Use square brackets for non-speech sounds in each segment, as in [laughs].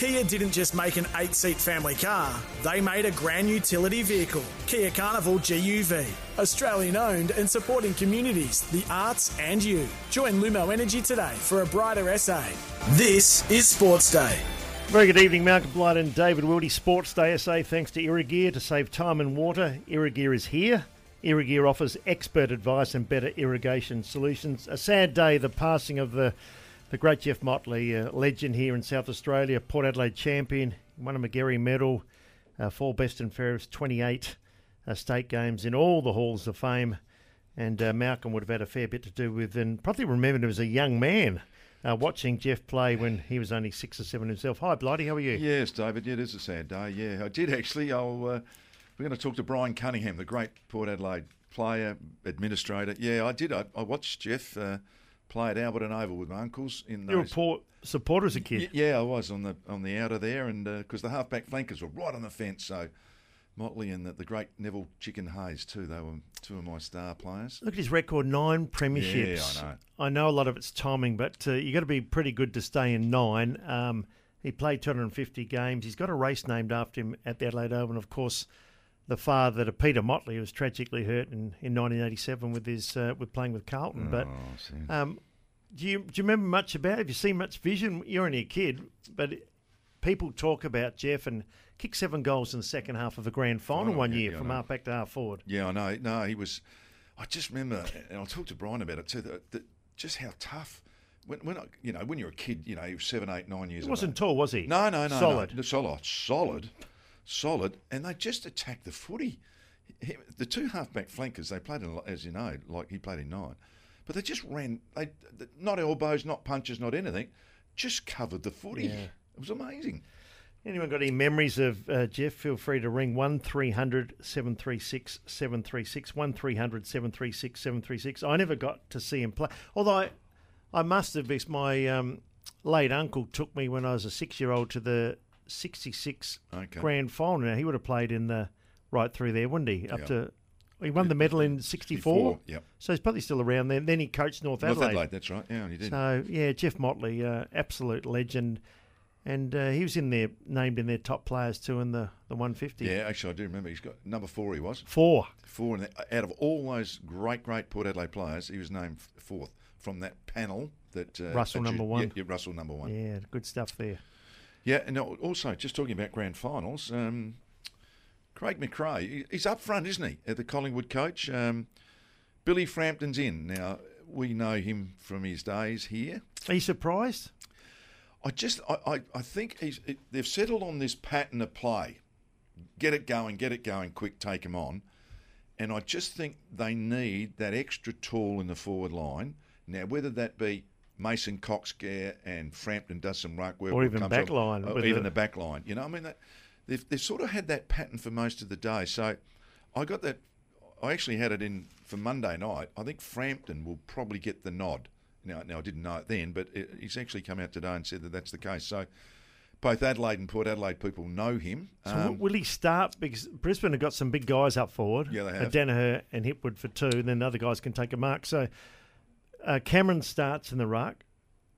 Kia didn't just make an eight seat family car, they made a grand utility vehicle, Kia Carnival GUV. Australian owned and supporting communities, the arts, and you. Join Lumo Energy today for a brighter SA. This is Sports Day. Very good evening, Malcolm Blight and David Wildy. Sports Day SA thanks to Irrigear to save time and water. Irrigear is here. Irrigear offers expert advice and better irrigation solutions. A sad day, the passing of the the great Geof Motley, legend here in South Australia, Port Adelaide champion, won a Magarey medal, uh, four best and fairest, 28 uh, state games in all the halls of fame. And uh, Malcolm would have had a fair bit to do with, and probably remembered him as a young man. Uh, watching Geof play when he was only six or seven himself. Hi, Blighty, how are you? Yes, David. Yeah, it is a sad day. Yeah, I did actually. I'll, uh, we're going to talk to Brian Cunningham, the great Port Adelaide player, administrator. Yeah, I did. I, I watched Geof uh, play at Alberton Oval with my uncles. In you were a Port supporter as a kid. Y- Yeah, I was on the on the outer there, and because the halfback flankers were right on the fence, so Motley and the, the great Neville Chicken Hayes too. They were two of my star players. Look at his record: nine premierships. Yeah, I know. I know a lot of it's timing, but uh, you got to be pretty good to stay in nine. Um, he played 250 games. He's got a race named after him at the Adelaide Oval, and of course, the father to Peter Motley who was tragically hurt in, in 1987 with his uh, with playing with Carlton. but Oh, see. um, do you do you remember much about? it? Have you seen much vision? You're only a kid, but people talk about Geof and kicked seven goals in the second half of a grand final Final, one yeah, year yeah, from half back to half forward. Yeah, I know. No, he was. I just remember, and I talked to Brian about it too. That, that just how tough. When, when I, you know, when you're a kid, you know, you're seven, eight, nine years. He wasn't tall, was he? No, no, no, solid. no. solid, solid, solid, and they just attacked the footy. He- The two halfback flankers, they played, in, as you know, like he played in nine, but they just ran. They not elbows, not punches, not anything, just covered the footy. Yeah. It was amazing. Anyone got any memories of uh, Geof? Feel free to ring 1300 736 736. 1300 736 736. I never got to see him play. Although I, I must have, my um, late uncle took me when I was a six year old to the 66 Okay. grand final. Now, he would have played in the right through there, wouldn't he? Up Yeah. to. He won the medal in 64. Yep. So he's probably still around then. Then he coached North North Adelaide. Adelaide, that's right. Yeah, he did. So yeah, Geof Motley, uh, absolute legend, and uh, he was in there named in their top players too in the the 150. yeah, actually, I do remember. He's got number four. He was Four. four, and out of all those great, great Port Adelaide players, he was named fourth from that panel. That uh, Russell that you- number one. Yeah, yeah, Russell number one. Yeah, good stuff there. Yeah, and also just talking about grand finals, um, Craig McRae, he- he's up front, isn't he, at the Collingwood coach? Um, Billy Frampton's in. Now, we know him from his days here. Are you surprised? I just, I, I, I think he's, they've settled on this pattern of play. Get it going, get it going, quick, take him on. And I just think they need that extra tool in the forward line. Now, whether that be Mason Coxgare and Frampton does some ruck work, Or even back line or even the- the back line. You know, I mean, that, they've, they've sort of had that pattern for most of the day. So I got that. I actually had it in for Monday night. I think Frampton will probably get the nod. Now, now I didn't know it then, but it, he's actually come out today and said that that's the case. So both Adelaide and Port Adelaide people know him. So Um, will he start? Because Brisbane have got some big guys up forward. Yeah, they Uh, have. Daniher and Hipwood for two. And then the other guys can take a mark. So uh, Cameron starts in the ruck.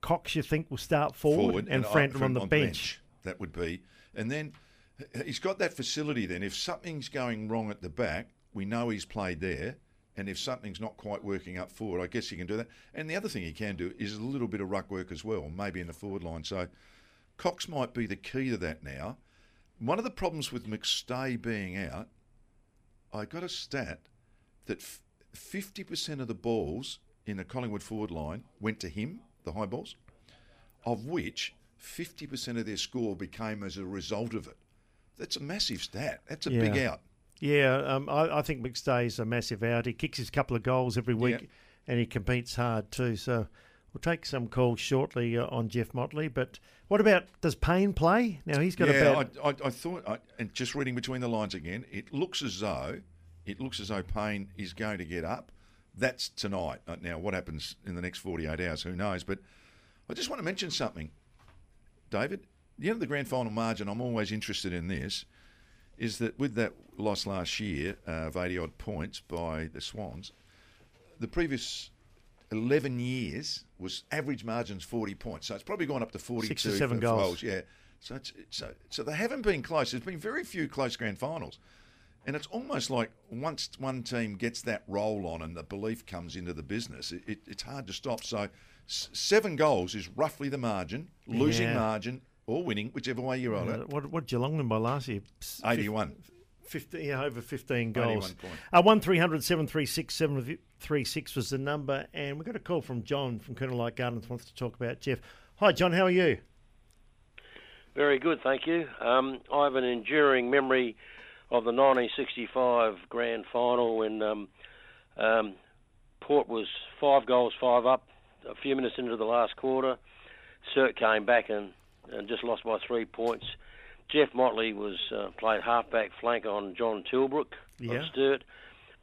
Cox, you think, will start forward, and, uh, Frampton on the bench. That would be, and then he's got that facility. Then, if something's going wrong at the back, we know he's played there. And if something's not quite working up forward, I guess he can do that. And the other thing he can do is a little bit of ruck work as well, maybe in the forward line. So Cox might be the key to that now. One of the problems with McStay being out, I got a stat that 50% of the balls in the Collingwood forward line went to him, the high balls, of which 50% of their score became as a result of it. That's a massive stat. That's a big out. Yeah, um, I, I think McStay's a massive out. He kicks his couple of goals every week, Yeah. and he competes hard too. So we'll take some calls shortly uh, on Geof Motley. But what about does Payne play? Now he's got yeah, about I, I, I thought, I, and just reading between the lines again, it looks as though it looks as though Payne is going to get up. That's tonight. Uh, Now, what happens in the next 48 hours, who knows? But I just want to mention something, David. The end of the grand final margin, I'm always interested in this, is that with that loss last year uh, of 80 odd points by the Swans, the previous 11 years was average margins 40 points. So it's probably gone up to 42 Six or seven for goals. Yeah. So, it's, so, so they haven't been close. There's been very few close grand finals. And it's almost like once one team gets that roll on and the belief comes into the business, it, it, it's hard to stop. So s- seven goals is roughly the margin, losing Yeah. margin or winning, whichever way you roll Uh, it. what what did Geelong win by last year? S- fif- 81. 15, yeah, over 15 81 goals. point. Uh, 1300 736 736 was the number. And we got a call from John from Colonel Light Gardens wants to talk about Geof. Hi, John. How are you? Very good, thank you. Um, I have an enduring memory of the 1965 grand final when um, um, Port was five goals, five up, a few minutes into the last quarter. Sturt came back and, and just lost by three points. Geof Motley was uh, played halfback flank on John Tilbrook Yeah. of Sturt.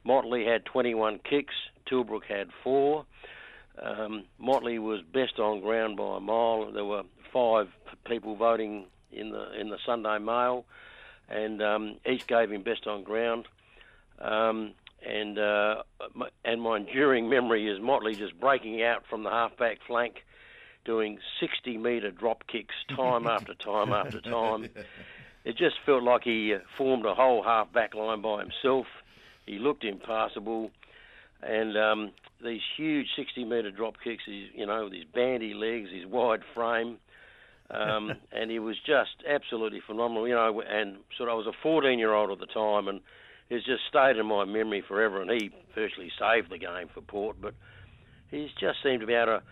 Motley had 21 kicks. Tilbrook had four. Um, Motley was best on ground by a mile. There were five people voting in the in the Sunday Mail, and um, each gave him best on ground. Um, and uh, my, and my enduring memory is Motley just breaking out from the halfback flank, doing 60 metre drop kicks time [laughs] after time after time. [laughs] It just felt like he uh, formed a whole halfback line by himself. He looked impassable, and um, these huge 60 metre drop kicks, his, you know, with his bandy legs, his wide frame, um, [laughs] and he was just absolutely phenomenal. You know, and sort of I was a 14 year old at the time, and it's just stayed in my memory forever. And he virtually saved the game for Port, but he's just seemed to be able to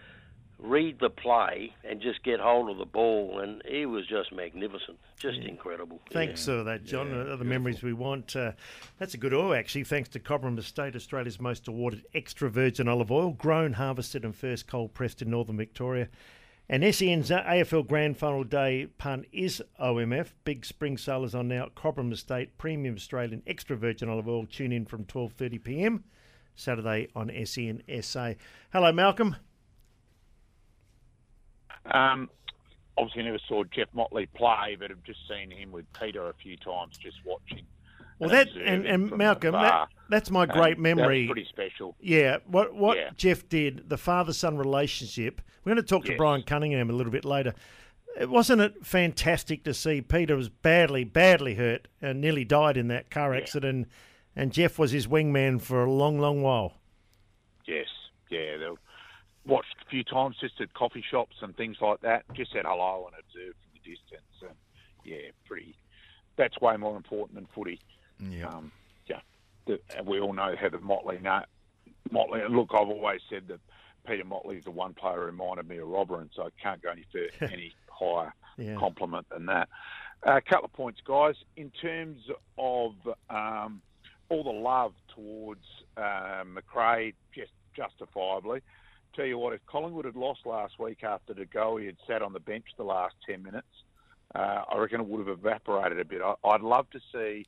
read the play and just get hold of the ball, and he was just magnificent, just incredible. Thanks for that, John. Yeah, Uh, the memories we want. Uh, that's a good oil, actually. Thanks to Cobram Estate, Australia's most awarded extra virgin olive oil, grown, harvested, and first cold pressed in northern Victoria. And SEN's AFL Grand Final Day punt is OMF. Big spring sale is on now at Cobram Estate. Premium Australian extra virgin olive oil. Tune in from 12:30 p.m. Saturday on SEN SA. Hello, Malcolm. Um, obviously, never saw Geof Motley play, but I've just seen him with Peter a few times, just watching. Well, that and, and Malcolm, that, that's my And great memory. That's pretty special. Yeah, what what Yeah. Geof did, the father son relationship. We're going to talk to Brian Cunningham a little bit later. It wasn't it fantastic to see Peter was badly, badly hurt and nearly died in that car accident, and Geof was his wingman for a long, long while. Yes, yeah. They'll watched a few times just at coffee shops and things like that. Just said hello and observed from the distance. And yeah, pretty. That's way more important than footy. Yeah. Um, yeah, the, we all know how the Motley. No, Motley. Look, I've always said that Peter Motley is the one player who reminded me of Robber, and so I can't go any further, [laughs] any higher Yeah. compliment than that. A couple of points, guys. In terms of um, all the love towards uh, McRae, just justifiably. Tell you what, if Collingwood had lost last week after De Goey had sat on the bench the last 10 minutes, uh, I reckon it would have evaporated a bit. I, I'd love to see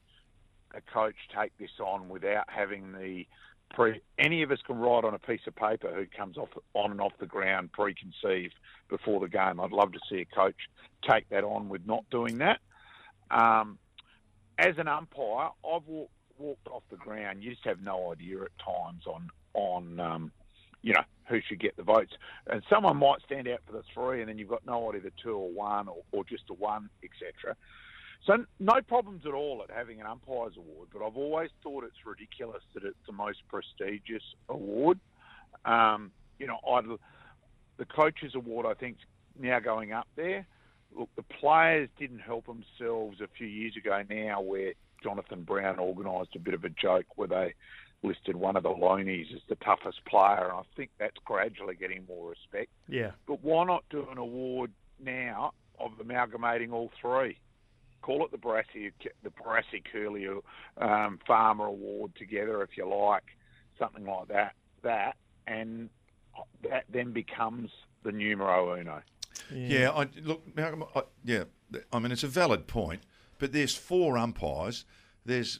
a coach take this on without having the pre. Any of us can write on a piece of paper who comes off on and off the ground preconceived before the game. I'd love to see a coach take that on with not doing that. Um, as an umpire, I've walked, walked off the ground. You just have no idea at times on on um, you know who should get the votes, and someone might stand out for the three, and then you've got no idea the two or one or, or just a one, etc. So no problems at all at having an umpires award, but I've always thought it's ridiculous that it's the most prestigious award. Um, you know, I'd, the coaches award I think is now going up there. Look, the players didn't help themselves a few years ago now, where Jonathan Brown organised a bit of a joke where they listed one of the loanies as the toughest player, and I think that's gradually getting more respect. Yeah, But why not do an award now of amalgamating all three? Call it the Barassi, the Barassi Kerley um, Farmer Award together, if you like, something like that. That and that then becomes the numero uno. Yeah, I, look, Malcolm, I, yeah, I mean, it's a valid point, but there's four umpires. There's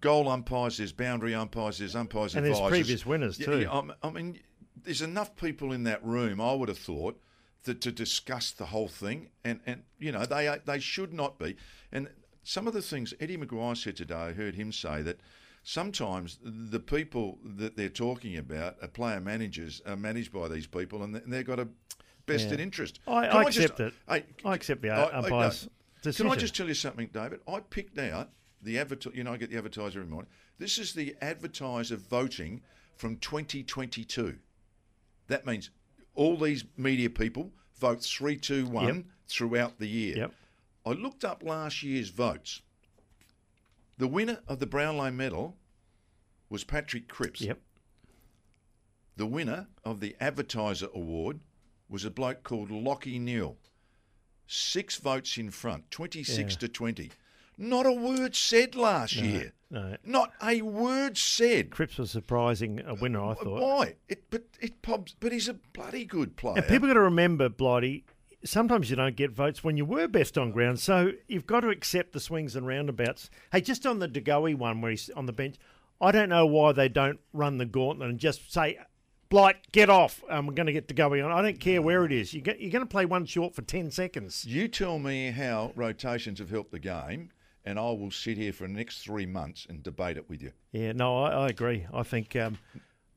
goal umpires, there's boundary umpires, there's umpires And there's previous winners too. yeah, I'm- I mean, there's enough people in that room, I would have thought, that, to discuss the whole thing, and, and you know, they they should not be. And some of the things Eddie McGuire said today, I heard him say that sometimes the people that they're talking about are player managers are managed by these people, and they've got a vested Yeah. interest. I, I just- accept it. Hey, I accept the I- I- umpire's no. decision. Can I just tell you something, David? I picked out the advertiser. You know, I get the advertiser every morning. This is the advertiser voting from 2022. That means all these media people vote three, two, one Yep. throughout the year. Yep. I looked up last year's votes. The winner of the Brownlow Medal was Patrick Cripps. Yep. The winner of the Advertiser Award was a bloke called Lachie Neale. Six votes in front, 26 Yeah. to 20. Not a word said last year. No. Not a word said. Cripps was surprising a winner, I thought. Why? It, but it pops. But he's a bloody good player. And people got to remember, Blighty, sometimes you don't get votes when you were best on ground. So you've got to accept the swings and roundabouts. Hey, just on the De Goey one where he's on the bench, I don't know why they don't run the gauntlet and just say, Blight, get off. Um, we're going to get De Goey on. I don't care where it is. You get, you're going to play one short for 10 seconds. You tell me how rotations have helped the game, and I will sit here for the next three months and debate it with you. Yeah, no, I, I agree. I think um,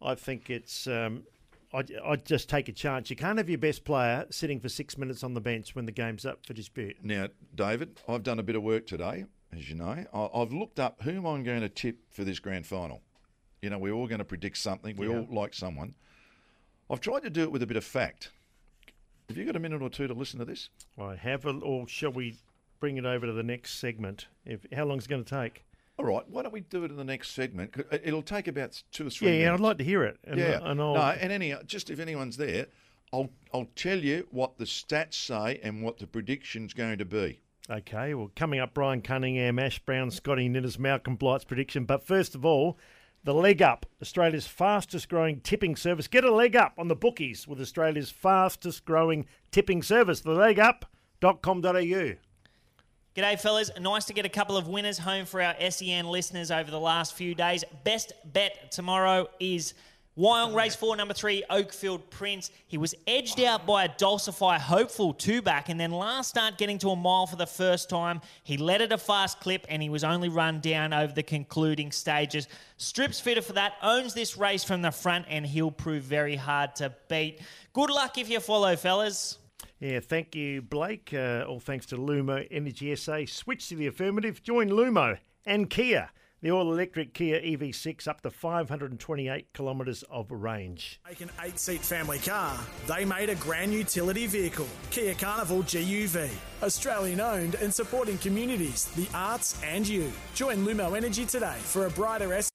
I think it's. Um, I I just take a chance. You can't have your best player sitting for six minutes on the bench when the game's up for dispute. Now, David, I've done a bit of work today, as you know. I- I've looked up who am I going to tip for this grand final. You know, we're all going to predict something. We all like someone. I've tried to do it with a bit of fact. Have you got a minute or two to listen to this? I have, a, or shall we bring it over to the next segment? If how long is it going to take? All right, why don't we do it in the next segment? it- uh, It'll take about two or three Yeah, minutes. yeah, I'd like to hear it. And, yeah, uh, and I'll, no, and any uh, just if anyone's there, I'll I'll tell you what the stats say and what the prediction's going to be. Okay, well, coming up, Brian Cunningham, Ash Browne, Scotty Ninnis, Malcolm Blight's prediction. But first of all, the leg up, Australia's fastest growing tipping service. Get a leg up on the bookies with Australia's fastest growing tipping service, thelegup.com.au. G'day, fellas. Nice to get a couple of winners home for our SEN listeners over the last few days. Best bet tomorrow is Wyong Race 4, number 3, Oakfield Prince. He was edged out by a Dulcify Hopeful two back, and then last start getting to a mile for the first time. He led at a fast clip, and he was only run down over the concluding stages. Strips fitter for that, owns this race from the front, and he'll prove very hard to beat. Good luck if you follow, fellas. Yeah, thank you, Blake. Uh, all thanks to Lumo Energy SA. Switch to the affirmative. Join Lumo and Kia. The all electric Kia EV6 up to 528 kilometres of range. Make an eight seat family car, they made a grand utility vehicle, Kia Carnival GUV. Australian owned and supporting communities, the arts, and you. Join Lumo Energy today for a brighter S.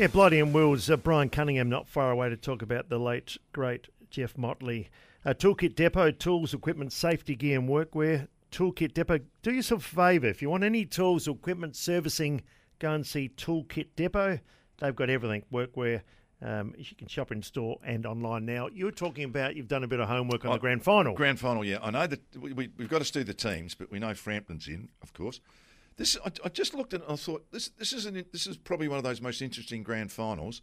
Yeah, Blighty and Wilds. Uh, Brian Cunningham not far away to talk about the late, great Geof Motley. Uh, Toolkit Depot, tools, equipment, safety gear, and workwear. Toolkit Depot, do yourself a favour. If you want any tools or equipment servicing, go and see Toolkit Depot. They've got everything, workwear. Um, you can shop in store and online now. You were talking about you've done a bit of homework on Oh, the grand final. Grand final, yeah. I know that we, we, we've got to do the teams, but we know Frampton's in, of course. This I, I just looked at. it and I thought this this is an, this is probably one of those most interesting grand finals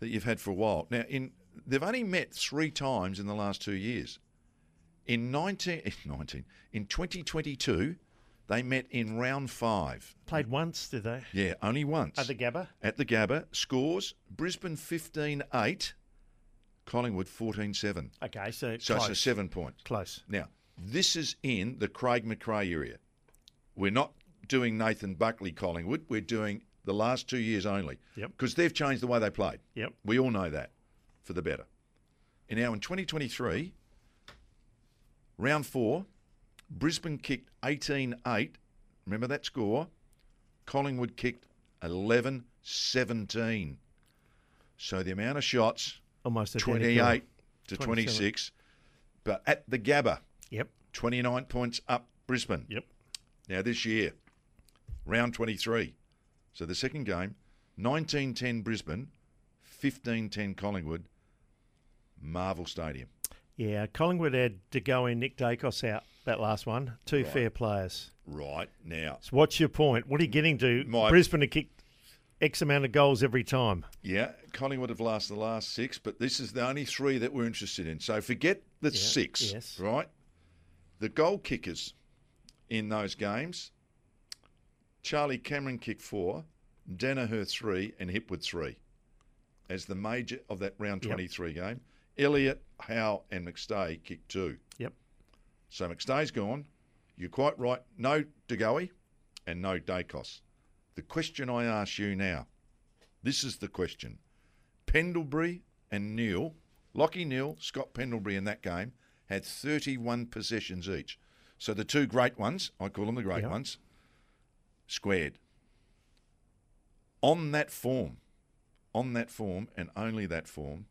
that you've had for a while. Now, in they've only met three times in the last two years. In 19, in [laughs] 19 in 2022, they met in round five. Played once, did they? Yeah, only once. At the Gabba? At the Gabba. Scores Brisbane 15 8, Collingwood 14 7. Okay, so, So close. it's a seven point. Close. Now, this is in the Craig McRae area. We're not doing Nathan Buckley Collingwood. We're doing the last two years only. Yep. Because they've changed the way they played. Yep. We all know that for the better. And now in 2023, round four, Brisbane kicked 18 8. Remember that score? Collingwood kicked 11 17. So the amount of shots, Almost identical. 28 to 26. But at the Gabba, Yep. 29 points up Brisbane. Yep. Now this year, round 23. So the second game, 19-10 Brisbane, 15-10 Collingwood, Marvel Stadium. Yeah, Collingwood had to go in Nick Daicos out that last one. Two fair players. Right now, So what's your point? What are you getting to? My- Brisbane to kick X amount of goals every time. yeah, Collingwood have lost the last six, but this is the only three that we're interested in. So forget the six, yes. right? The goal kickers in those games Charlie Cameron kicked four, Daniher three, and Hipwood three as the major of that round Yep. 23 game. Elliott, Howe, and McStay kicked two. Yep. So McStay's gone. You're quite right. No DeGoey and no Daicos. The question I ask you now this is the question. Pendlebury and Neale, Lachie Neale, Scott Pendlebury in that game had 31 possessions each. So the two great ones, I call them the great Yep. ones, squared. On that form, on that form and only that form,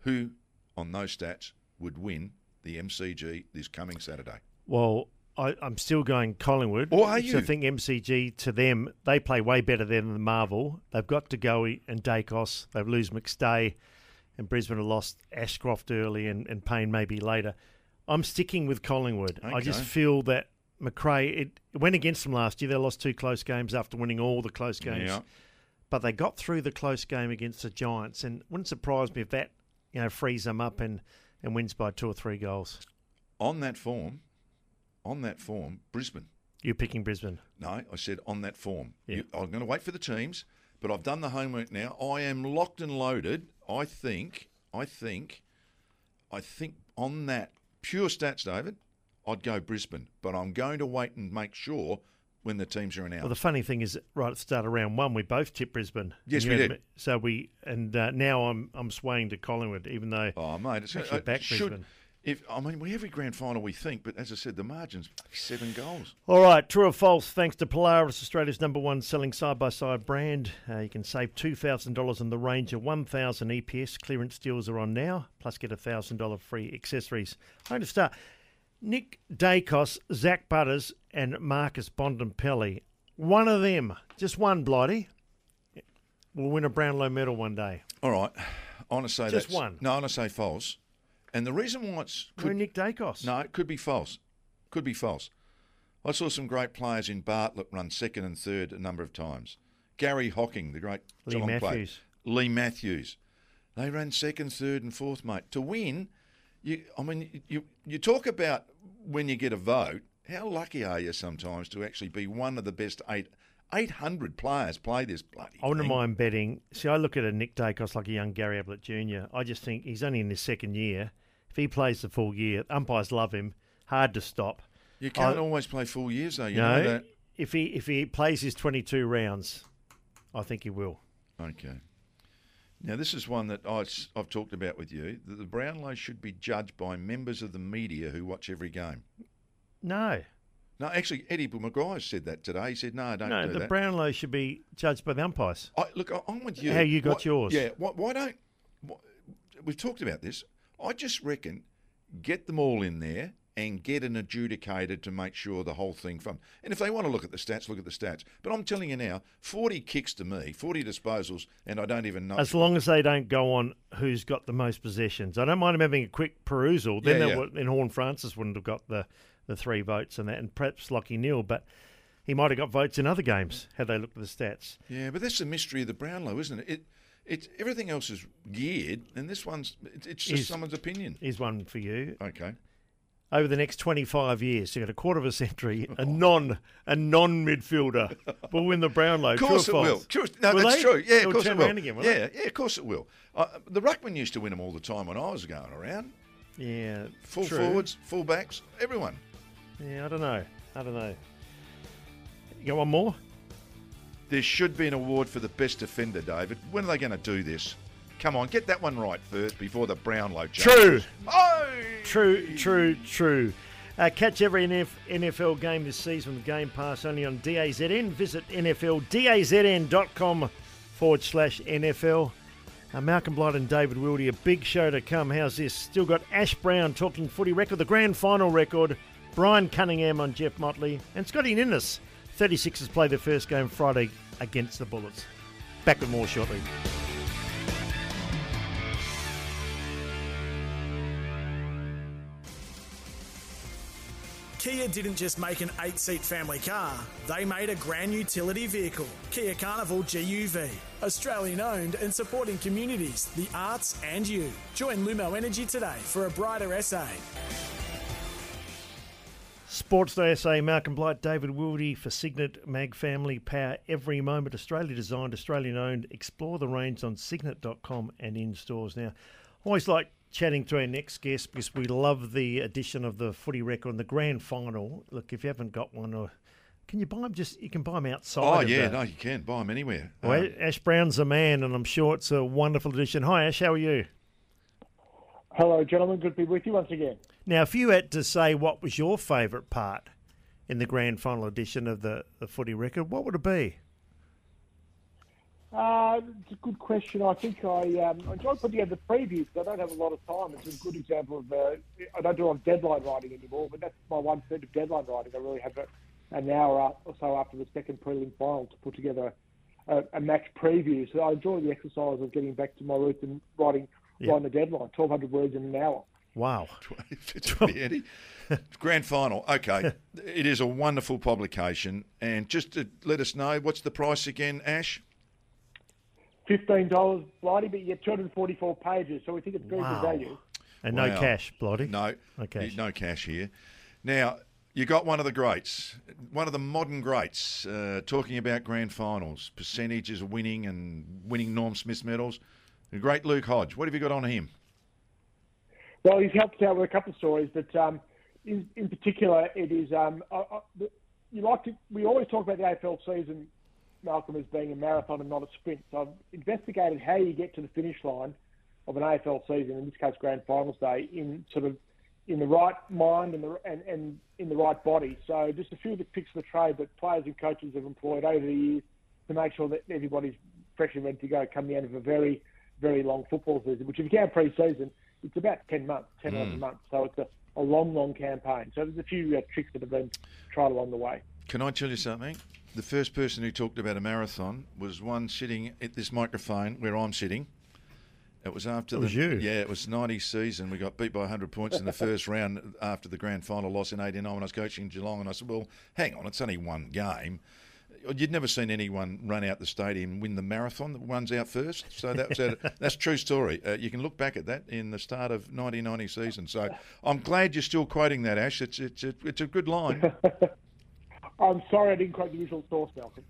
who on those stats would win the MCG this coming Saturday? Well, I, I'm still going Collingwood. Or are So you? I think MCG to them, they play way better than the Marvel. They've got DeGoey and Daicos. They've lose McStay, and Brisbane have lost Ashcroft early and, and Payne maybe later. I'm sticking with Collingwood. I just feel that McRae it, it went against them last year. They lost two close games after winning all the close games. Yeah. But they got through the close game against the Giants, and it wouldn't surprise me if that you know frees them up and, and wins by two or three goals. On that form, on that form, Brisbane. You're picking Brisbane. No, I said on that form. Yeah. You, I'm going to wait for the teams, but I've done the homework now. I am locked and loaded. I think, I think, I think on that pure stats, David, I'd go Brisbane, but I'm going to wait and make sure when the teams are announced. Well, the funny thing is, right at the start of round one, we both tipped Brisbane. Yes, we did. So we, and uh, now I'm I'm swaying to Collingwood, even though Oh mate, it's Actually uh, back should, Brisbane. If I mean, we every grand final we think, but as I said, the margins seven goals. All right, true or false? Thanks to Polaris, Australia's number one selling side by side brand, uh, you can save two thousand dollars on the range of one thousand EPS clearance deals are on now. Plus, get a thousand dollar free accessories. I'm going to start. Nick Daicos, Zak Butters, and Marcus Bontempelli. One of them, just one, Blighty, will win a Brownlow medal one day. All right, I want to say Just that's, one. No, I want to say false, and the reason why it's could, Nick Daicos? no, it could be false, could be false. I saw some great players in Bartlett run second and third a number of times. Gary Hocking, the great Lee Geelong player. Matthews. Leigh Matthews, they ran second, third, and fourth, mate. To win, you, I mean, you you talk about when you get a vote. How lucky are you sometimes to actually be one of the best eight eight hundred players play this bloody? I wouldn't thing? mind betting. See, I look at a Nick Daicos like a young Gary Ablett Jr. I just think he's only in his second year. If he plays the full year, umpires love him. Hard to stop. You can't I- always play full years though. You no, know that. if he if he plays his twenty two rounds, I think he will. Okay. Now, this is one that I, have talked about with you that the Brownlow should be judged by members of the media who watch every game. No, No, actually, Eddie McGuire said that today. He said, no, don't no, do the that. Brownlow should be judged by the umpires. I, look, I- I'm with you. How you got Why- yours. Yeah, why, why don't. Why, we've talked about this. I just reckon get them all in there and get an adjudicator to make sure the whole thing from. And if they want to look at the stats, look at the stats. But I'm telling you now, 40 kicks to me, 40 disposals, and I don't even know. As long as they don't go on who's got the most possessions, I don't mind them having a quick perusal. Then Yeah, yeah. would- Horne-Francis wouldn't have got the, the three votes and that, and perhaps Lachie Neale, but he might have got votes in other games had they looked at the stats. Yeah, but that's the mystery of the Brownlow, isn't it? It, it everything else is geared, and this one's it, it's just Is- someone's opinion. Here's one for you. Okay. Over the next 25 years, you got a quarter of a century, [laughs] a non a non midfielder will win the Brownlow. Of course it will. No, Will that's they? true. Yeah, They'll of course it will. around again, will yeah, yeah, of course it will. Uh, the ruckman used to win them all the time when I was going around. they? Yeah. Full true. forwards, full backs, everyone. Yeah, I don't know. I don't know. You got one more? There should be an award for the best defender, David. When are they going to do this? Come on, get that one right first before the Brownlow. True. changes. Oh! True, true, true. Uh, catch every NF NFL game this season with Game Pass only on DAZN. Visit NFLDAZN.com forward slash NFL. Uh, Malcolm Blight and David Wildy, a big show to come. How's this? Still got Ash Browne talking footy record, the grand final record. Brian Cunningham on Geof Motley. And Scotty Ninnis. 36ers play their first game Friday against the Bullets. Back with more shortly. Kia didn't just make an eight seat family car, they made a grand utility vehicle. Kia Carnival GUV. Australian owned and supporting communities, the arts, and you. Join Lumo Energy today for a brighter SA. Sports Day SA, Malcolm Blight, David Wildy for Signet Mag Family Power every moment. Australia designed, Australian owned. Explore the range on signet.com and in stores. Now, always like chatting to our next guest because we love the addition of the footy record and the grand final. Look, if you haven't got one, or can you buy them? Just you can buy them outside. Oh yeah, the- no, you can buy them anywhere. Well, Um, Ash Browne's a man, and I'm sure it's a wonderful addition. Hi, Ash. How are you? Hello, gentlemen. Good to be with you once again. Now, if you had to say what was your favourite part in the grand final edition of the, the footy record, what would it be? Uh, it's a good question. I think I, um, I enjoy putting together the previews. but I don't have a lot of time. It's a good example of. Uh, I don't do a lot of deadline writing anymore, but that's my one third of deadline writing. I really have a, an hour or so after the second prelim final to put together a, a match preview. So I enjoy the exercise of getting back to my roots and writing writing the deadline, twelve hundred words in an hour. Wow. it's pretty handy. Grand final. Okay, it is a wonderful publication, and just to let us know, what's the price again, Ash? Fifteen dollars, Blighty, but you get two hundred and forty-four pages. So we think it's very Wow. good value. And no cash, Blighty. No, No cash. no cash here. Now you got one of the greats, one of the modern greats, uh, talking about grand finals, percentages of winning and winning Norm Smith medals. The great Luke Hodge. What have you got on him? Well, he's helped out with a couple of stories, but um, in, in particular, it is um, I, I, you like to. We always talk about the AFL season, Malcolm, as being a marathon and not a sprint. So I've investigated how you get to the finish line of an AFL season, in this case, grand finals day, in sort of in the right mind and, the, and, and in the right body. So just a few of the picks of the trade that players and coaches have employed over the years to make sure that everybody's fresh and ready to go come the end of a very, very long football season, which if you count pre-season, it's about 10 months, 10 11 months. So it's a, a long, long campaign. So there's a few uh, tricks that have been tried along the way. Can I tell you something? The first person who talked about a marathon was one sitting at this microphone where I'm sitting. It was after It the was you. yeah, it was '90 season. We got beat by 100 points in the first [laughs] round after the grand final loss in '89 when I was coaching Geelong, and I said, "Well, hang on, it's only one game." You'd never seen anyone run out the stadium win the marathon. that runs out first, so that was [laughs] that's a true story. Uh, you can look back at that in the start of 1990 season. So I'm glad you're still quoting that, Ash. It's it's it's a good line. [laughs] I'm sorry I didn't quote the visual source, Malcolm.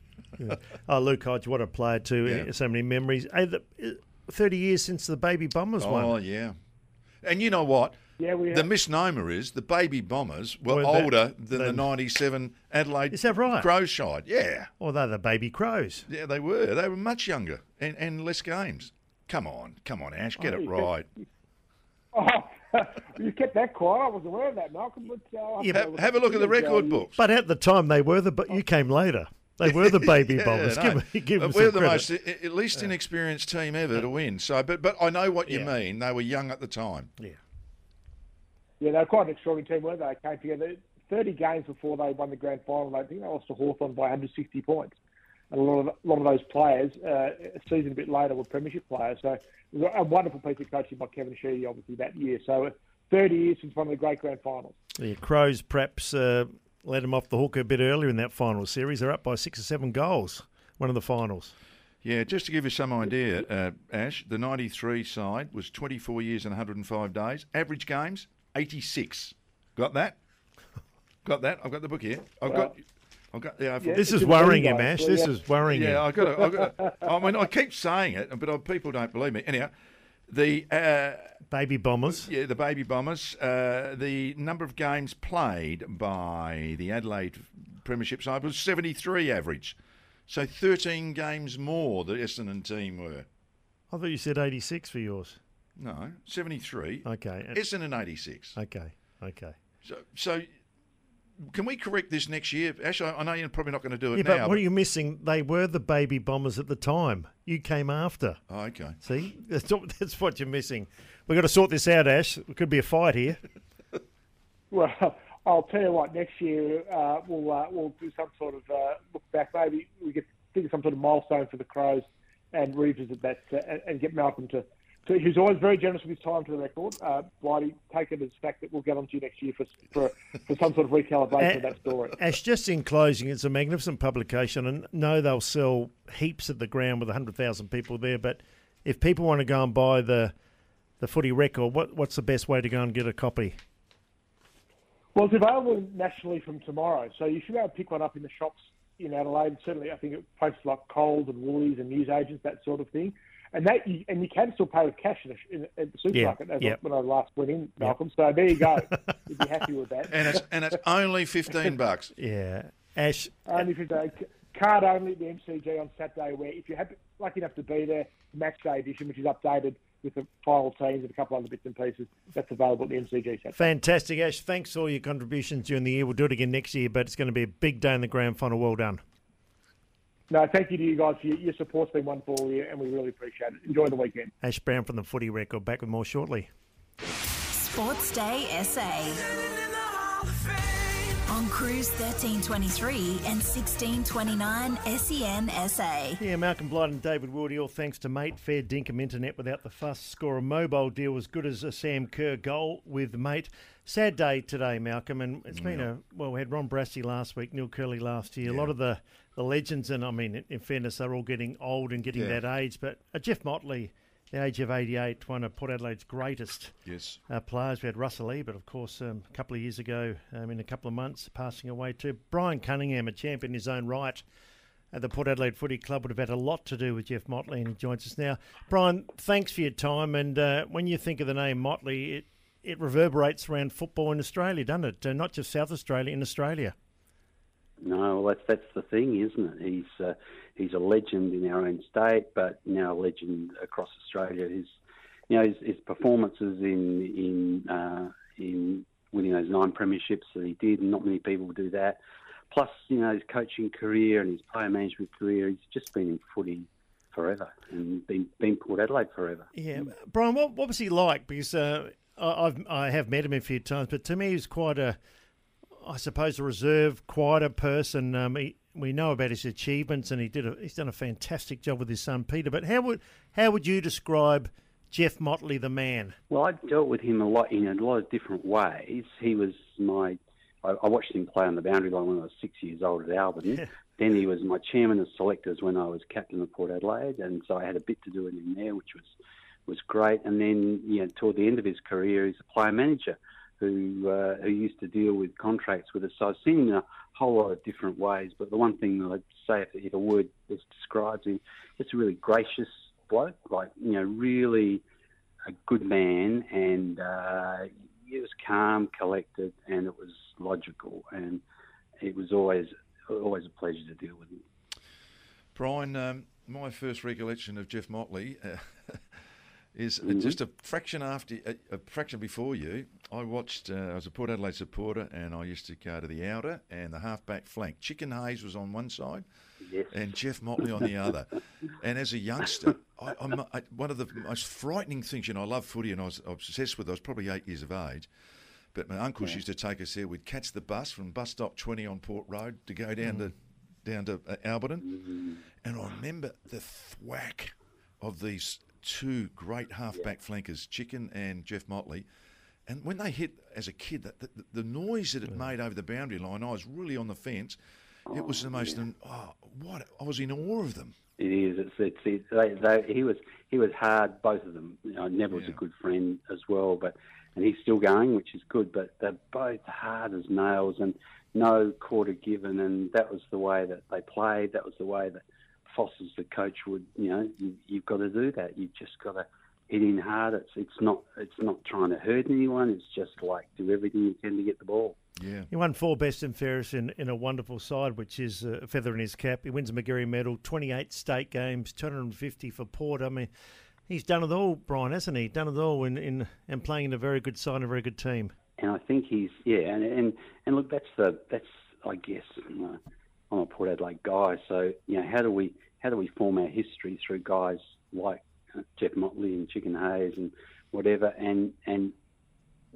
Oh, Luke Hodge, what a player, too. Yeah. So many memories. Hey, the, uh, 30 years since the Baby Bombers Oh won. Oh yeah, and you know what? Yeah, we The misnomer is the baby bombers were, Were that- older than the '97 Adelaide Is that right? Crows side. Yeah, Or they're the Baby Crows. yeah, they were. They were much younger and, and less games. Come on, come on, Ash, get [laughs] Oh, it right. Oh, [laughs] you kept that quiet. I wasn't aware of that, Malcolm. But, uh, I'll Yeah, Have, have a look at the record books. But at the time, they were the. But you came later. They were the Baby Yeah, Bombers. no. Give, 'em- give them we're the credit. most, at least inexperienced team ever to win. So, but but I know what you Yeah. mean. They were young at the time. Yeah. Yeah, they were quite an extraordinary team, weren't they? They came together 30 games before they won the grand final. I think they lost to Hawthorn by 160 points. And a lot of, a lot of those players, uh, a season a bit later, were premiership players. So it was a wonderful piece of coaching by Kevin Sheedy, obviously, that year. So uh, 30 years since one of the great grand finals. The Crows perhaps uh, let them off the hook a bit earlier in that final series. They're up by six or seven goals. One of the finals. Yeah, just to give you some idea, uh, Ash, the 93 side was 24 years and 105 days. Average games, 86. Got that? Got that? I've got the book here. I've got. I've got. Yeah, I've, Yeah. This is worrying team, him, Ash. This is worrying yeah. I got. I got. I mean, I keep saying it, but uh, people don't believe me. Anyhow, the uh, Baby Bombers. yeah, the baby bombers. Uh, the number of games played by the Adelaide Premiership side was 73 average, so 13 games more the Essendon team were. I thought you said 86 for yours. No, 73. Okay. Essendon 86. Okay. Okay. So, so can we correct this next year, Ash? I, I know you're probably not going to do it Yeah, now. but what are you missing? They were the Baby Bombers at the time. You came after. Oh, okay. See, [laughs] that's what, that's what you're missing. We've got to sort this out, Ash. It could be a fight here. [laughs] Well, [laughs] I'll tell you what. Next year uh, we'll uh, we'll do some sort of uh, look back. Maybe we get think of some sort of milestone for the Crows and revisit that uh, and, and get Malcolm to. To who's always very generous with his time to the record. Uh, Blighty, take it as fact that we'll get on to you next year for for, for some sort of recalibration of that story. Ash, just in closing, it's a magnificent publication, and no, they'll sell heaps at the ground with 100,000 people there. But if people want to go and buy the the footy record, what what's the best way to go and get a copy? Well, it's available nationally from tomorrow, so you should be able to pick one up in the shops in Adelaide. Certainly, I think at places like Coles and Woolies and newsagents, that sort of thing. And that you, and you can still pay with cash in, a, in, at the supermarket Yeah, as yeah. when I last went in, Malcolm. So there you go. [laughs] You'd be happy with that. And it's and it's only fifteen bucks. [laughs] Yeah. Ash, uh, Only if it's a card only at the MCG on Saturday, where if you're happy, lucky enough to be there, match day edition, which is updated with the final teams and a couple other bits and pieces, that's available at the MCG Saturday. fantastic. Ash, thanks for all your contributions during the year. We'll do it again next year, but it's going to be a big day in the grand final. Well done. No, thank you to you guys. Your, your support's been wonderful all year, and we really appreciate it. Enjoy the weekend. Ash Browne from the Footy Record. Back with more shortly. Sports Day SA. On Cruise 1323 and 1629 SEN SA. Yeah, Malcolm Blight and David Wildy, all thanks to Mate Fair Dinkum Internet without the fuss. Score a mobile deal as good as a Sam Kerr goal with Mate. Sad day today, Malcolm, and it's mm, been a well. We had Ron Barassi last week, Neil Kerley last year. A lot of the, the legends, and I mean, in- fairness, they're all getting old and getting Yeah. that age. But uh, Geof Motley, the age of 88, one of Port Adelaide's greatest Yes. uh, players. We had Russell Lee, but of course, um, a couple of years ago, um, in a couple of months, passing away too. Brian Cunningham, a champ in his own right at the Port Adelaide Footy Club, would have had a lot to do with Geof Motley, and he joins us now. Brian, thanks for your time. And uh, when you think of the name Motley, it, it reverberates around football in Australia, doesn't it? Uh, not just South Australia, in Australia. No, that's that's the thing, isn't it? He's uh, he's a legend in our own state, but now a legend across Australia. His you know his, his performances in in uh, in winning those nine premierships that he did, and not many people do that. Plus, you know, his coaching career and his player management career. He's just been in footy forever and been been Port Adelaide forever. Yeah, Brian, what, what was he like? Because uh, I've I have met him a few times, but to me, he's quite a, I suppose, a reserved, quieter person. Um, he, we know about his achievements, and he did a, he's done a fantastic job with his son Peter. But how would how would you describe Geof Motley, the man? Well, I dealt with him a lot in a lot of different ways. He was my. I, I watched him play on the boundary line when I was six years old at Alberton. then he was my chairman of selectors when I was captain of Port Adelaide, and so I had a bit to do with him there, which was was great. And then, you know, toward the end of his career, he's a player manager who uh, who used to deal with contracts with us. So I've seen a whole lot of different ways. But the one thing that I'd say, if, if a word best describes him, it's a really gracious bloke, like you know, really a good man, and uh, he was calm, collected, and it was logical, and it was always always a pleasure to deal with him. Brian, um, my first recollection of Geof Motley uh, [laughs] is uh, Mm-hmm. just a fraction after, a, a fraction before you. I watched. Uh, I was a Port Adelaide supporter, and I used to go to the outer and the halfback flank. Chicken Hayes was on one side, Yes. and Geof Motley on the other. [laughs] And as a youngster, I, I, one of the most frightening things, you know, I love footy and I was obsessed with it. I was probably eight years of age. But my uncles used to take us there. We'd catch the bus from bus stop 20 on Port Road to go down to down to uh, Alberton. And I remember the thwack of these two great halfback flankers, Chicken and Geof Motley. And when they hit as a kid, the, the, the noise that it mm. made over the boundary line, I was really on the fence. It was the oh, most, oh, what, I was in awe of them. It is. It's. It's. It, they, they, he was. He was hard. Both of them. You know, Neville's a good friend as well, but and he's still going, which is good. But they're both hard as nails, and no quarter given. And that was the way that they played. That was the way that Foster's the coach would. You know, you, you've got to do that. You've just got to hit in hard. It's. It's not. It's not trying to hurt anyone. It's just like do everything you can to get the ball. Yeah. He won four best and fairest in, in a wonderful side, which is a feather in his cap. He wins a Magarey medal, 28 state games, 250 for Port. I mean, he's done it all, Brian, hasn't he? Done it all in, in and playing in a very good side, and a very good team. and I think he's yeah, and and, and look, that's the that's I guess uh, I'm a Port Adelaide guy, so you know how do we how do we form our history through guys like uh, Geof Motley and Chicken Hayes and whatever, and and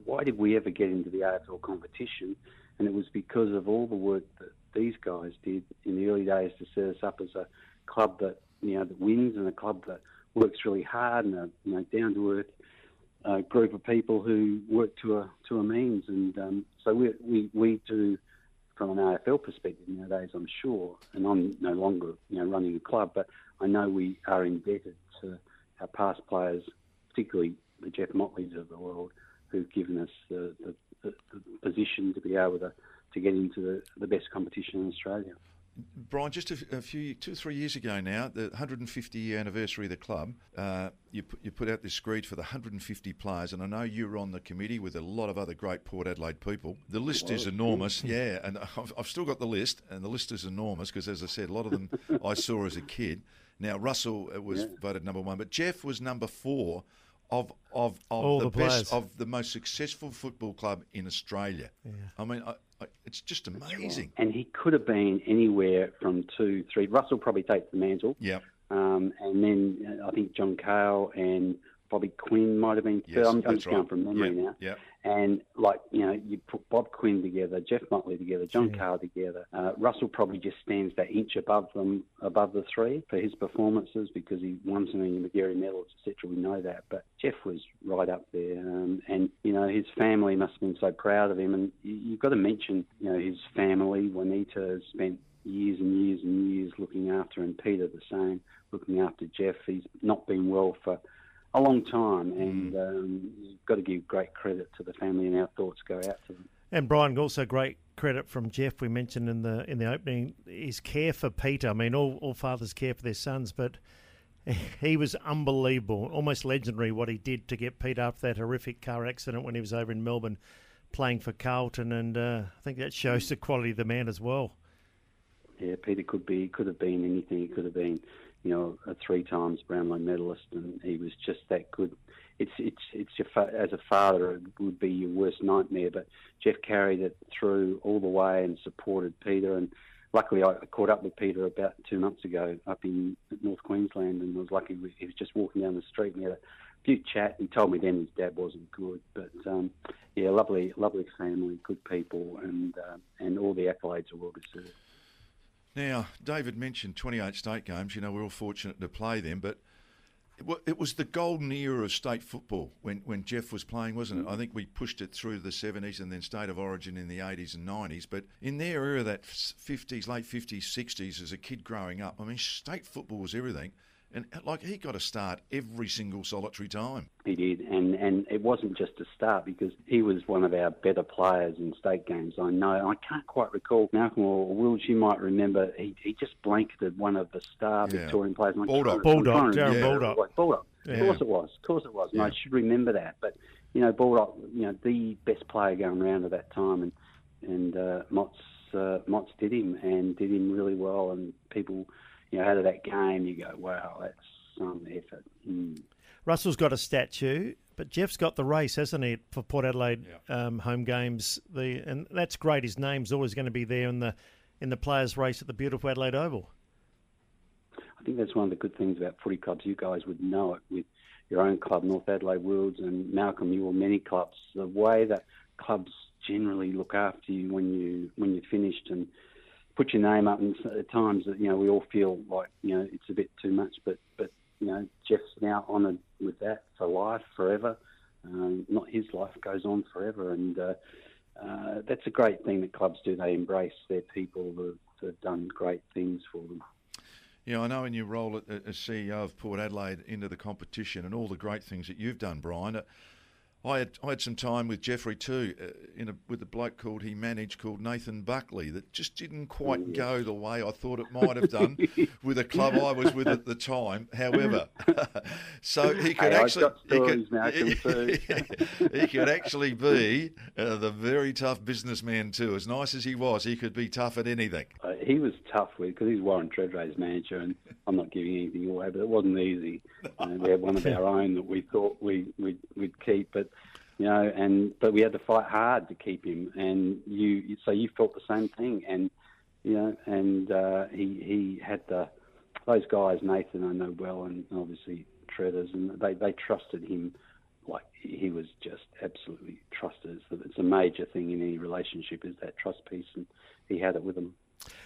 why did we ever get into the AFL competition? And it was because of all the work that these guys did in the early days to set us up as a club that you know that wins and a club that works really hard and a you know down to earth uh, group of people who work to a to a means, and um, so we, we we do from an AFL perspective nowadays. I'm sure, and I'm no longer you know running a club, but I know we are indebted to our past players, particularly the Geof Motleys of the world, who've given us the, the, the, the position to be able to, to get into the, the best competition in Australia. Brian, just a, a, few, two or three years ago now, the 150 year anniversary of the club, uh, you, put, you put out this screed for the 150 players, and I know you were on the committee with a lot of other great Port Adelaide people. The list is enormous, yeah, and [laughs] I've, I've, still got the list, and the list is enormous because, as I said, a lot of them I saw as a kid. Now, Russell uh, was yeah. voted number one, but Geof was number four of of, of the, the best of the most successful football club in Australia. Yeah. I mean, I, it's just amazing. And he could have been anywhere from two, three. Russell probably takes the mantle. Yeah. Um, and then uh, I think John Cahill and Bobby Quinn might have been. Yes, I'm, I'm just going from memory yep, now. Yeah. And like you know, you put Bob Quinn together, Geof Motley together, John yeah. Carr together. Uh, Russell probably just stands that inch above them, above the three for his performances because he won so many Magarey medals, etc. We know that, but Geof was right up there, um, and you know his family must have been so proud of him. And you, you've got to mention, you know, his family. Juanita spent years and years and years looking after him. Peter the same, looking after Geof. He's not been well for a long time, and mm. um, you've got to give great credit to the family, and our thoughts go out to them. And Brian, also great credit from Geof. We mentioned in the in the opening his care for Peter. I mean, all, all fathers care for their sons, but [laughs] he was unbelievable, almost legendary what he did to get Peter after that horrific car accident when he was over in Melbourne playing for Carlton, and uh, I think that shows the quality of the man as well. Yeah, Peter could be could have been anything. He could have been you know, a three times Brownlow medalist, and he was just that good. It's it's it's your fa- as a father it would be your worst nightmare, but Geof carried it through all the way and supported Peter. And luckily, I caught up with Peter about two months ago up in North Queensland, and was lucky he was just walking down the street and we had a few chat. He told me then his dad wasn't good, but um, yeah, lovely, lovely family, good people, and uh, and all the accolades are well deserved. Now, David mentioned 28 state games. You know, we're all fortunate to play them, but it was the golden era of state football when, when Geof was playing, wasn't it? Mm. I think we pushed it through the 70s and then state of origin in the 80s and 90s. But in their era, that 50s, late 50s, 60s, as a kid growing up, I mean, state football was everything. And like he got a start every single solitary time. He did, and and it wasn't just a start because he was one of our better players in state games. I know. I can't quite recall Malcolm or Wills. You might remember he, he just blanketed one of the star yeah. Victorian players. Bulldog, Bulldog, Darren yeah. Bulldog. Bulldog. Yeah. Of course it was. Of course it was. And I should remember that. But you know, Bulldog, you know, the best player going around at that time, and and uh, Mott's uh, Mott's did him and did him really well, and people you know, out of that game, you go, wow, that's some effort. Mm. Russell's got a statue, but Geof's got the race, hasn't he, for Port Adelaide yeah. um, home games? The and that's great. His name's always going to be there in the in the players' race at the beautiful Adelaide Oval. I think that's one of the good things about footy clubs. You guys would know it with your own club, North Adelaide Wilds, and Malcolm. You were many clubs. The way that clubs generally look after you when you when you're finished and put your name up, and at times you know we all feel like you know it's a bit too much, but but you know Geof's now honoured with that for life, forever. Um, not his life goes on forever, and uh, uh, that's a great thing that clubs do. They embrace their people that have done great things for them. Yeah, I know in your role as CEO of Port Adelaide into the competition and all the great things that you've done, Brian. I had I had some time with Jeffrey too, uh, in a, with a bloke called he managed called Nathan Buckley that just didn't quite oh, go the way I thought it might have done [laughs] with a club I was with at the time. However, [laughs] so he could hey, actually he could, he, [laughs] he could actually be uh, the very tough businessman too. As nice as he was, he could be tough at anything. Uh, he was tough with because he's Warren Tredrea's manager, and I'm not giving anything away, but it wasn't easy. Uh, we had one of [laughs] our own that we thought we we'd, we'd keep, but you know, and but we had to fight hard to keep him. And you, so you felt the same thing, and you know, and uh, he he had the those guys, Nathan, I know well, and obviously Treaders, and they they trusted him like he was just absolutely trusted. It's, it's a major thing in any relationship is that trust piece, and he had it with them.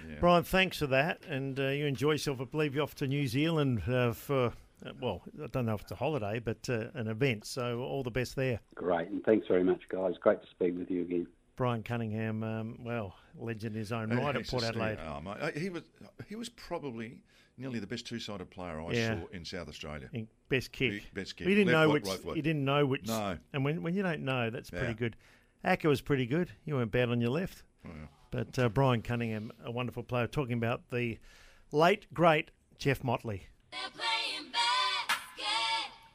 Yeah. Brian, thanks for that, and uh, you enjoy yourself. I believe you're off to New Zealand uh, for uh, well, I don't know if it's a holiday, but uh, an event. So all the best there. Great, and thanks very much, guys. Great to speak with you again. Brian Cunningham, um, well, legend in his own right at Port Adelaide. Oh, mate. He was he was probably nearly the best two-sided player I yeah. saw in South Australia. Best kick. Best kick. He didn't Left know which. Right he didn't know which. No. And when when you don't know, that's yeah. pretty good. Acker was pretty good. You weren't bad on your left. But uh, Brian Cunningham, a wonderful player, talking about the late, great Geof Motley.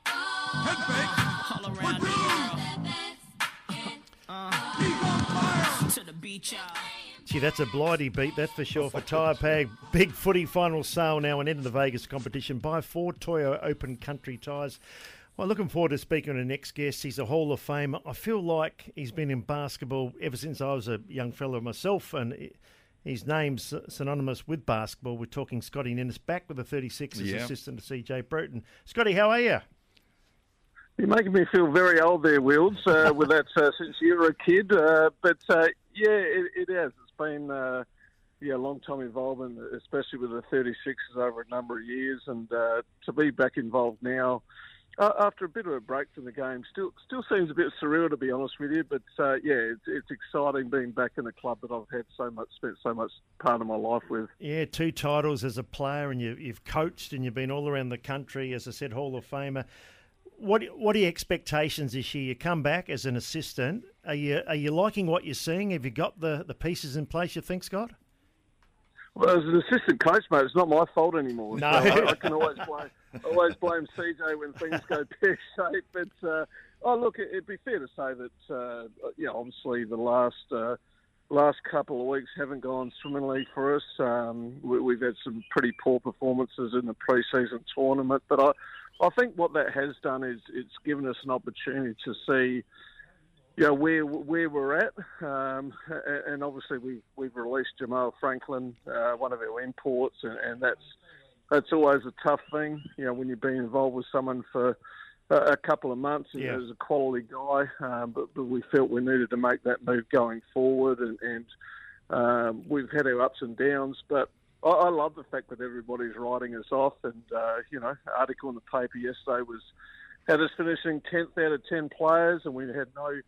All around the world. Uh, [laughs] to the beach. Gee, that's a blighty beat, that's for sure. For Tyre Pag, big footy final sale now and end of the Vegas competition. Buy four Toyo Open Country tyres. Well, looking forward to speaking to the next guest. He's a Hall of Famer. I feel like he's been in basketball ever since I was a young fellow myself, and his name's synonymous with basketball. We're talking Scotty Ninnis back with the 36ers Yeah. assistant to CJ Bruton. Scotty, how are you? You're making me feel very old there, Wills, uh, [laughs] with that uh, since you were a kid. Uh, but uh, yeah, it, it has. It's been uh, yeah, a long time involvement, especially with the 36s over a number of years. And uh, to be back involved now, uh, after a bit of a break from the game, still still seems a bit surreal to be honest with you. But uh, yeah, it's, it's exciting being back in a club that I've had so much spent so much part of my life with. Yeah, two titles as a player, and you, you've coached and you've been all around the country, as I said, Hall of Famer. What what are your expectations this year? You come back as an assistant. Are you are you liking what you're seeing? Have you got the, the pieces in place? You think, Scott? Well, as an assistant coach, mate, it's not my fault anymore. No. So I, I can always [laughs] blame always blame CJ when things go [laughs] pear shaped. But uh, oh, look, it, it'd be fair to say that uh, know, obviously the last uh, last couple of weeks haven't gone swimmingly for us. Um, we, we've had some pretty poor performances in the pre-season tournament, but I I think what that has done is it's given us an opportunity to see know, where where we're at, um, and obviously we we've released Jamal Franklin, uh, one of our imports, and, and that's that's always a tough thing. You know, when you've been involved with someone for a, a couple of months and Yeah. as a quality guy, um, but, but we felt we needed to make that move going forward, and, and um, we've had our ups and downs, but. I I love the fact that everybody's writing us off, and uh, you know, article in the paper yesterday was had us finishing tenth out of ten players, and we had no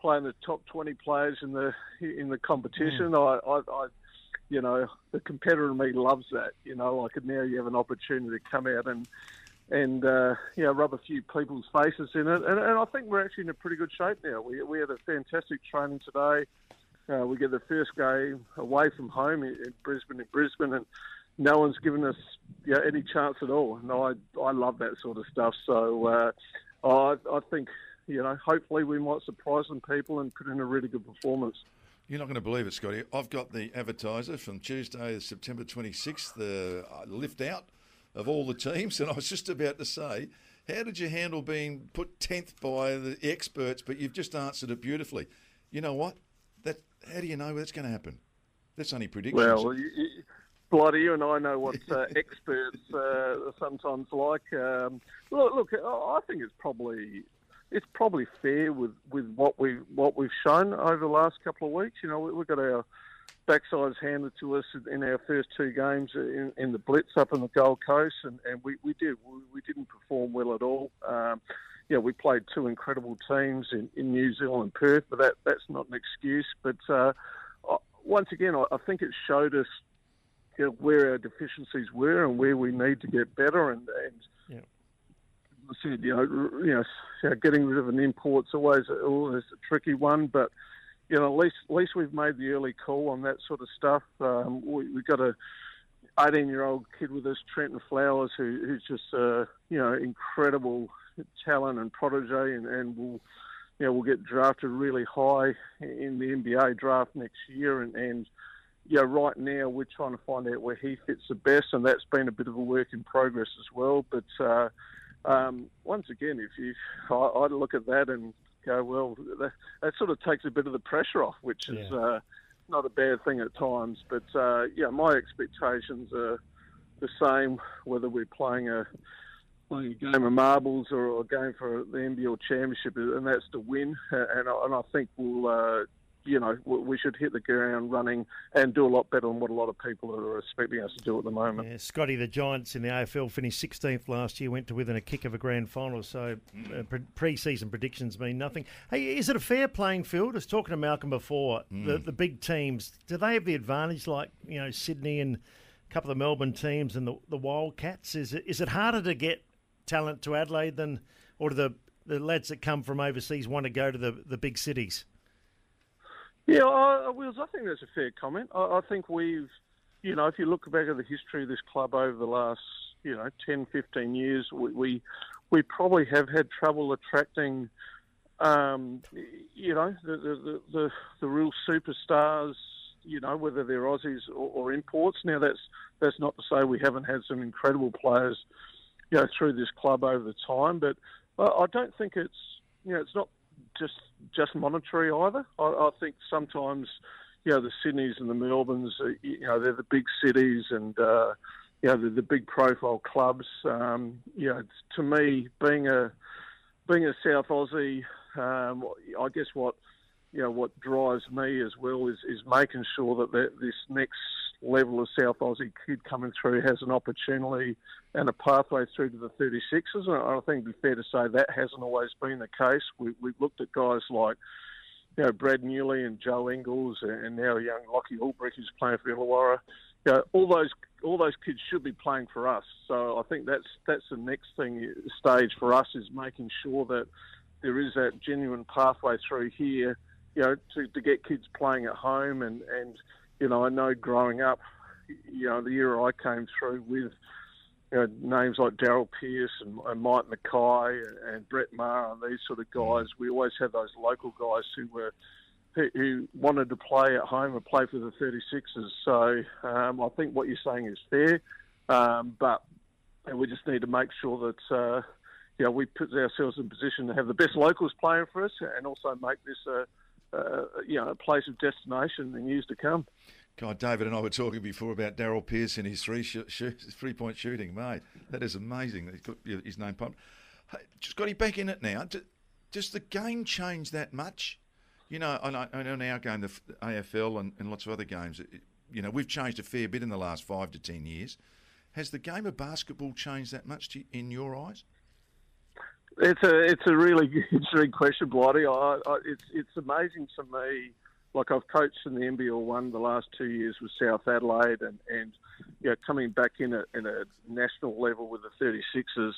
playing the top 20 players in the in the competition. I, I, I, you know, the competitor in me loves that. You know, like now you have an opportunity to come out and and uh, you know rub a few people's faces in it. And, and I think we're actually in a pretty good shape now. We we had a fantastic training today. Uh, we get the first game away from home in, in Brisbane, in Brisbane, and no one's given us you know, any chance at all. And I I love that sort of stuff. So uh, I I think you know hopefully we might surprise some people and put in a really good performance. You're not going to believe it, Scotty. I've got the advertiser from Tuesday, September 26th, the uh, lift out of all the teams, [laughs] and I was just about to say, how did you handle being put 10th by the experts, but you've just answered it beautifully. You know what? That How do you know that's going to happen? That's only predictions. Well, you, you, you and I know what uh, [laughs] experts uh, are sometimes like. Um, look, look, I think it's probably it's probably fair with, with what we what we've shown over the last couple of weeks. You know, we, we've got our backsides handed to us in our first two games in, in the Blitz up on the Gold Coast, and, and we, we did we, we didn't perform well at all. Um, yeah, we played two incredible teams in, in New Zealand and Perth, but that that's not an excuse. But uh, once again, I, I think it showed us you know, where our deficiencies were and where we need to get better. And, and said, you know, you know, getting rid of an import's always always a tricky one, but you know, at least at least we've made the early call on that sort of stuff. Um, we, we've got a 18 year old kid with us, Trenton Flowers, who, who's just uh, you know incredible talent and protege, and, and will you know will get drafted really high in the NBA draft next year, and, and yeah, right now we're trying to find out where he fits the best, and that's been a bit of a work in progress as well. But uh, um, once again, if you, I, I look at that and go, well, that, that sort of takes a bit of the pressure off, which is Yeah. uh, not a bad thing at times. But uh, yeah, my expectations are the same whether we're playing a playing a game of marbles or, a game for the NBL championship, and that's to win. And I, and I think we'll. Uh, you know, we- we should hit the ground running and do a lot better than what a lot of people are expecting us to do at the moment. Yeah, Scotty, the Giants in the AFL finished 16th last year, went to within a kick of a grand final, so uh, pre- pre-season predictions mean nothing. Hey, is it a fair playing field? I was talking to Malcolm before. The, the big teams, do they have the advantage like, you know, Sydney and a couple of the Melbourne teams and the, the Wildcats? Is it, is it harder to get talent to Adelaide than, or do the, the lads that come from overseas want to go to the, the big cities? Yeah, I, Wills, I think that's a fair comment. I, I think we've, you know, if you look back at the history of this club over the last, you know, 10, 15 years, we, we, we probably have had trouble attracting, um, you know, the, the, the, the real superstars, you know, whether they're Aussies or, or imports. Now, that's that's not to say we haven't had some incredible players, you know, through this club over the time, but I, I don't think it's, you know, it's not just just monetary either. I, I think sometimes, you know, the Sydneys and the Melbournes, uh, you know, they're the big cities and. Uh, you know, the, the big profile clubs. Um, you know, to me, being a being a South Aussie, um, I guess what you know what drives me as well is is making sure that this next level of South Aussie kid coming through has an opportunity and a pathway through to the 36ers. And I think it'd be fair to say that hasn't always been the case. We, we've looked at guys like you know, Brad Newley and Joe Ingles, and now young Lockie Olbrich who's playing for Illawarra. You know, all those all those kids should be playing for us. So I think that's that's the next thing stage for us is making sure that there is that genuine pathway through here. You know, to, to get kids playing at home, and and you know, I know growing up, you know, the era I came through with you know, names like Darryl Pearce and, and Mike McKay and, and Brett Maher and these sort of guys. We always had those local guys who were who, who wanted to play at home and play for the 36ers. So um, I think what you're saying is fair, um, but we just need to make sure that uh, you know we put ourselves in position to have the best locals playing for us and also make this a, a you know a place of destination in years to come. God, David and I were talking before about Darryl Pearce and his three sh- sh- three point shooting, mate. That is amazing. He's got his name. Hey, just got him back in it now. Does the game change that much? You know, I know, I know now going AFL and, and lots of other games. You know, we've changed a fair bit in the last five to ten years. Has the game of basketball changed that much to, in your eyes? It's a it's a really [laughs] interesting question, Blighty. I, I, it's it's amazing to me like I've coached in the NBL one the last two years with South Adelaide, and and you know, coming back in a in a national level with the 36ers.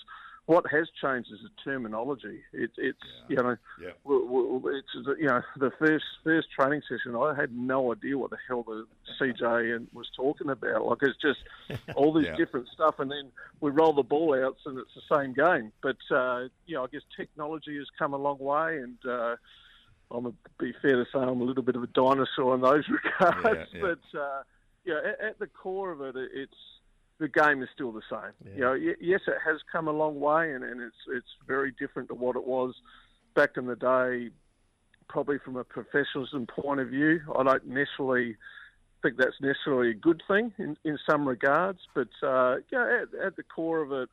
What has changed is the terminology. It, it's yeah. you know, yeah. it's you know the first first training session. I had no idea what the hell the CJ was talking about. Like it's just [laughs] all this yeah. different stuff, and then we roll the ball out, and it's the same game. But uh, you know, I guess technology has come a long way, and uh, I'm a, be fair to say I'm a little bit of a dinosaur in those [laughs] regards. But uh, yeah, at, at, the core of it, it's the game is still the same. Yeah. You know, yes, it has come a long way, and, and it's it's very different to what it was back in the day. Probably from a professionalism point of view, I don't necessarily think that's necessarily a good thing in, in some regards. But uh, yeah, at, at the core of it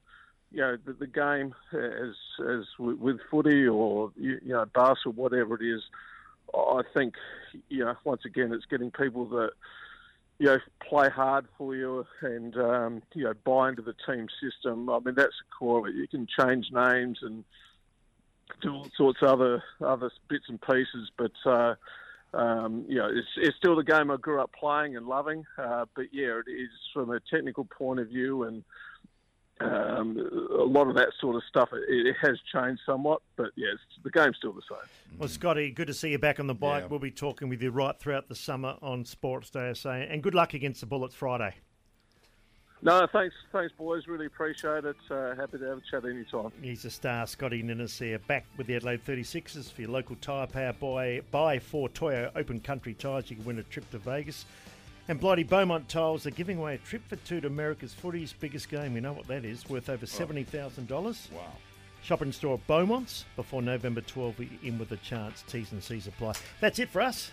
you know the, the game as as with, with footy or you, you know basketball, whatever it is. I think you know once again it's getting people that you know play hard for you and um, you know buy into the team system. I mean that's the core of it. You can change names and do all sorts of other other bits and pieces, but. Uh, um, you know, it's, it's still the game I grew up playing and loving. Uh, but yeah, it is from a technical point of view and um, a lot of that sort of stuff, it, it, has changed somewhat, but yes, the game's still the same. Well, Scotty, good to see you back on the bike. Yeah. We'll be talking with you right throughout the summer on Sportsday SA, and good luck against the Bullets Friday. No, thanks, thanks, boys. Really appreciate it. Uh, happy to have a chat anytime. He's a star, Scotty Ninnis, back with the Adelaide 36ers for your local tyre power buy, buy for Toyo Open Country tyres. You can win a trip to Vegas. And Blighty Beaumont Tiles are giving away a trip for two to America's footy's biggest game. You know what that is, worth over $70,000. Wow. Shop in store at Beaumont's before November 12. In with a chance. T's and C's apply. That's it for us.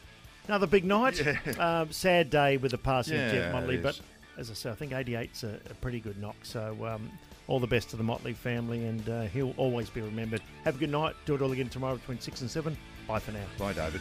Another big night. Yeah. Um, sad day with the passing yeah, of Geof Motley, but as I say, I think 88's a, a pretty good knock. So um, all the best to the Motley family, and uh, he'll always be remembered. Have a good night. Do it all again tomorrow between 6 and 7. Bye for now. Bye, David.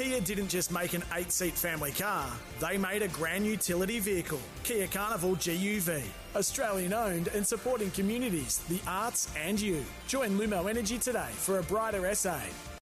Kia didn't just make an eight seat family car, they made a grand utility vehicle, Kia Carnival GUV. Australian owned and supporting communities, the arts, and you. Join Lumo Energy today for a brighter SA.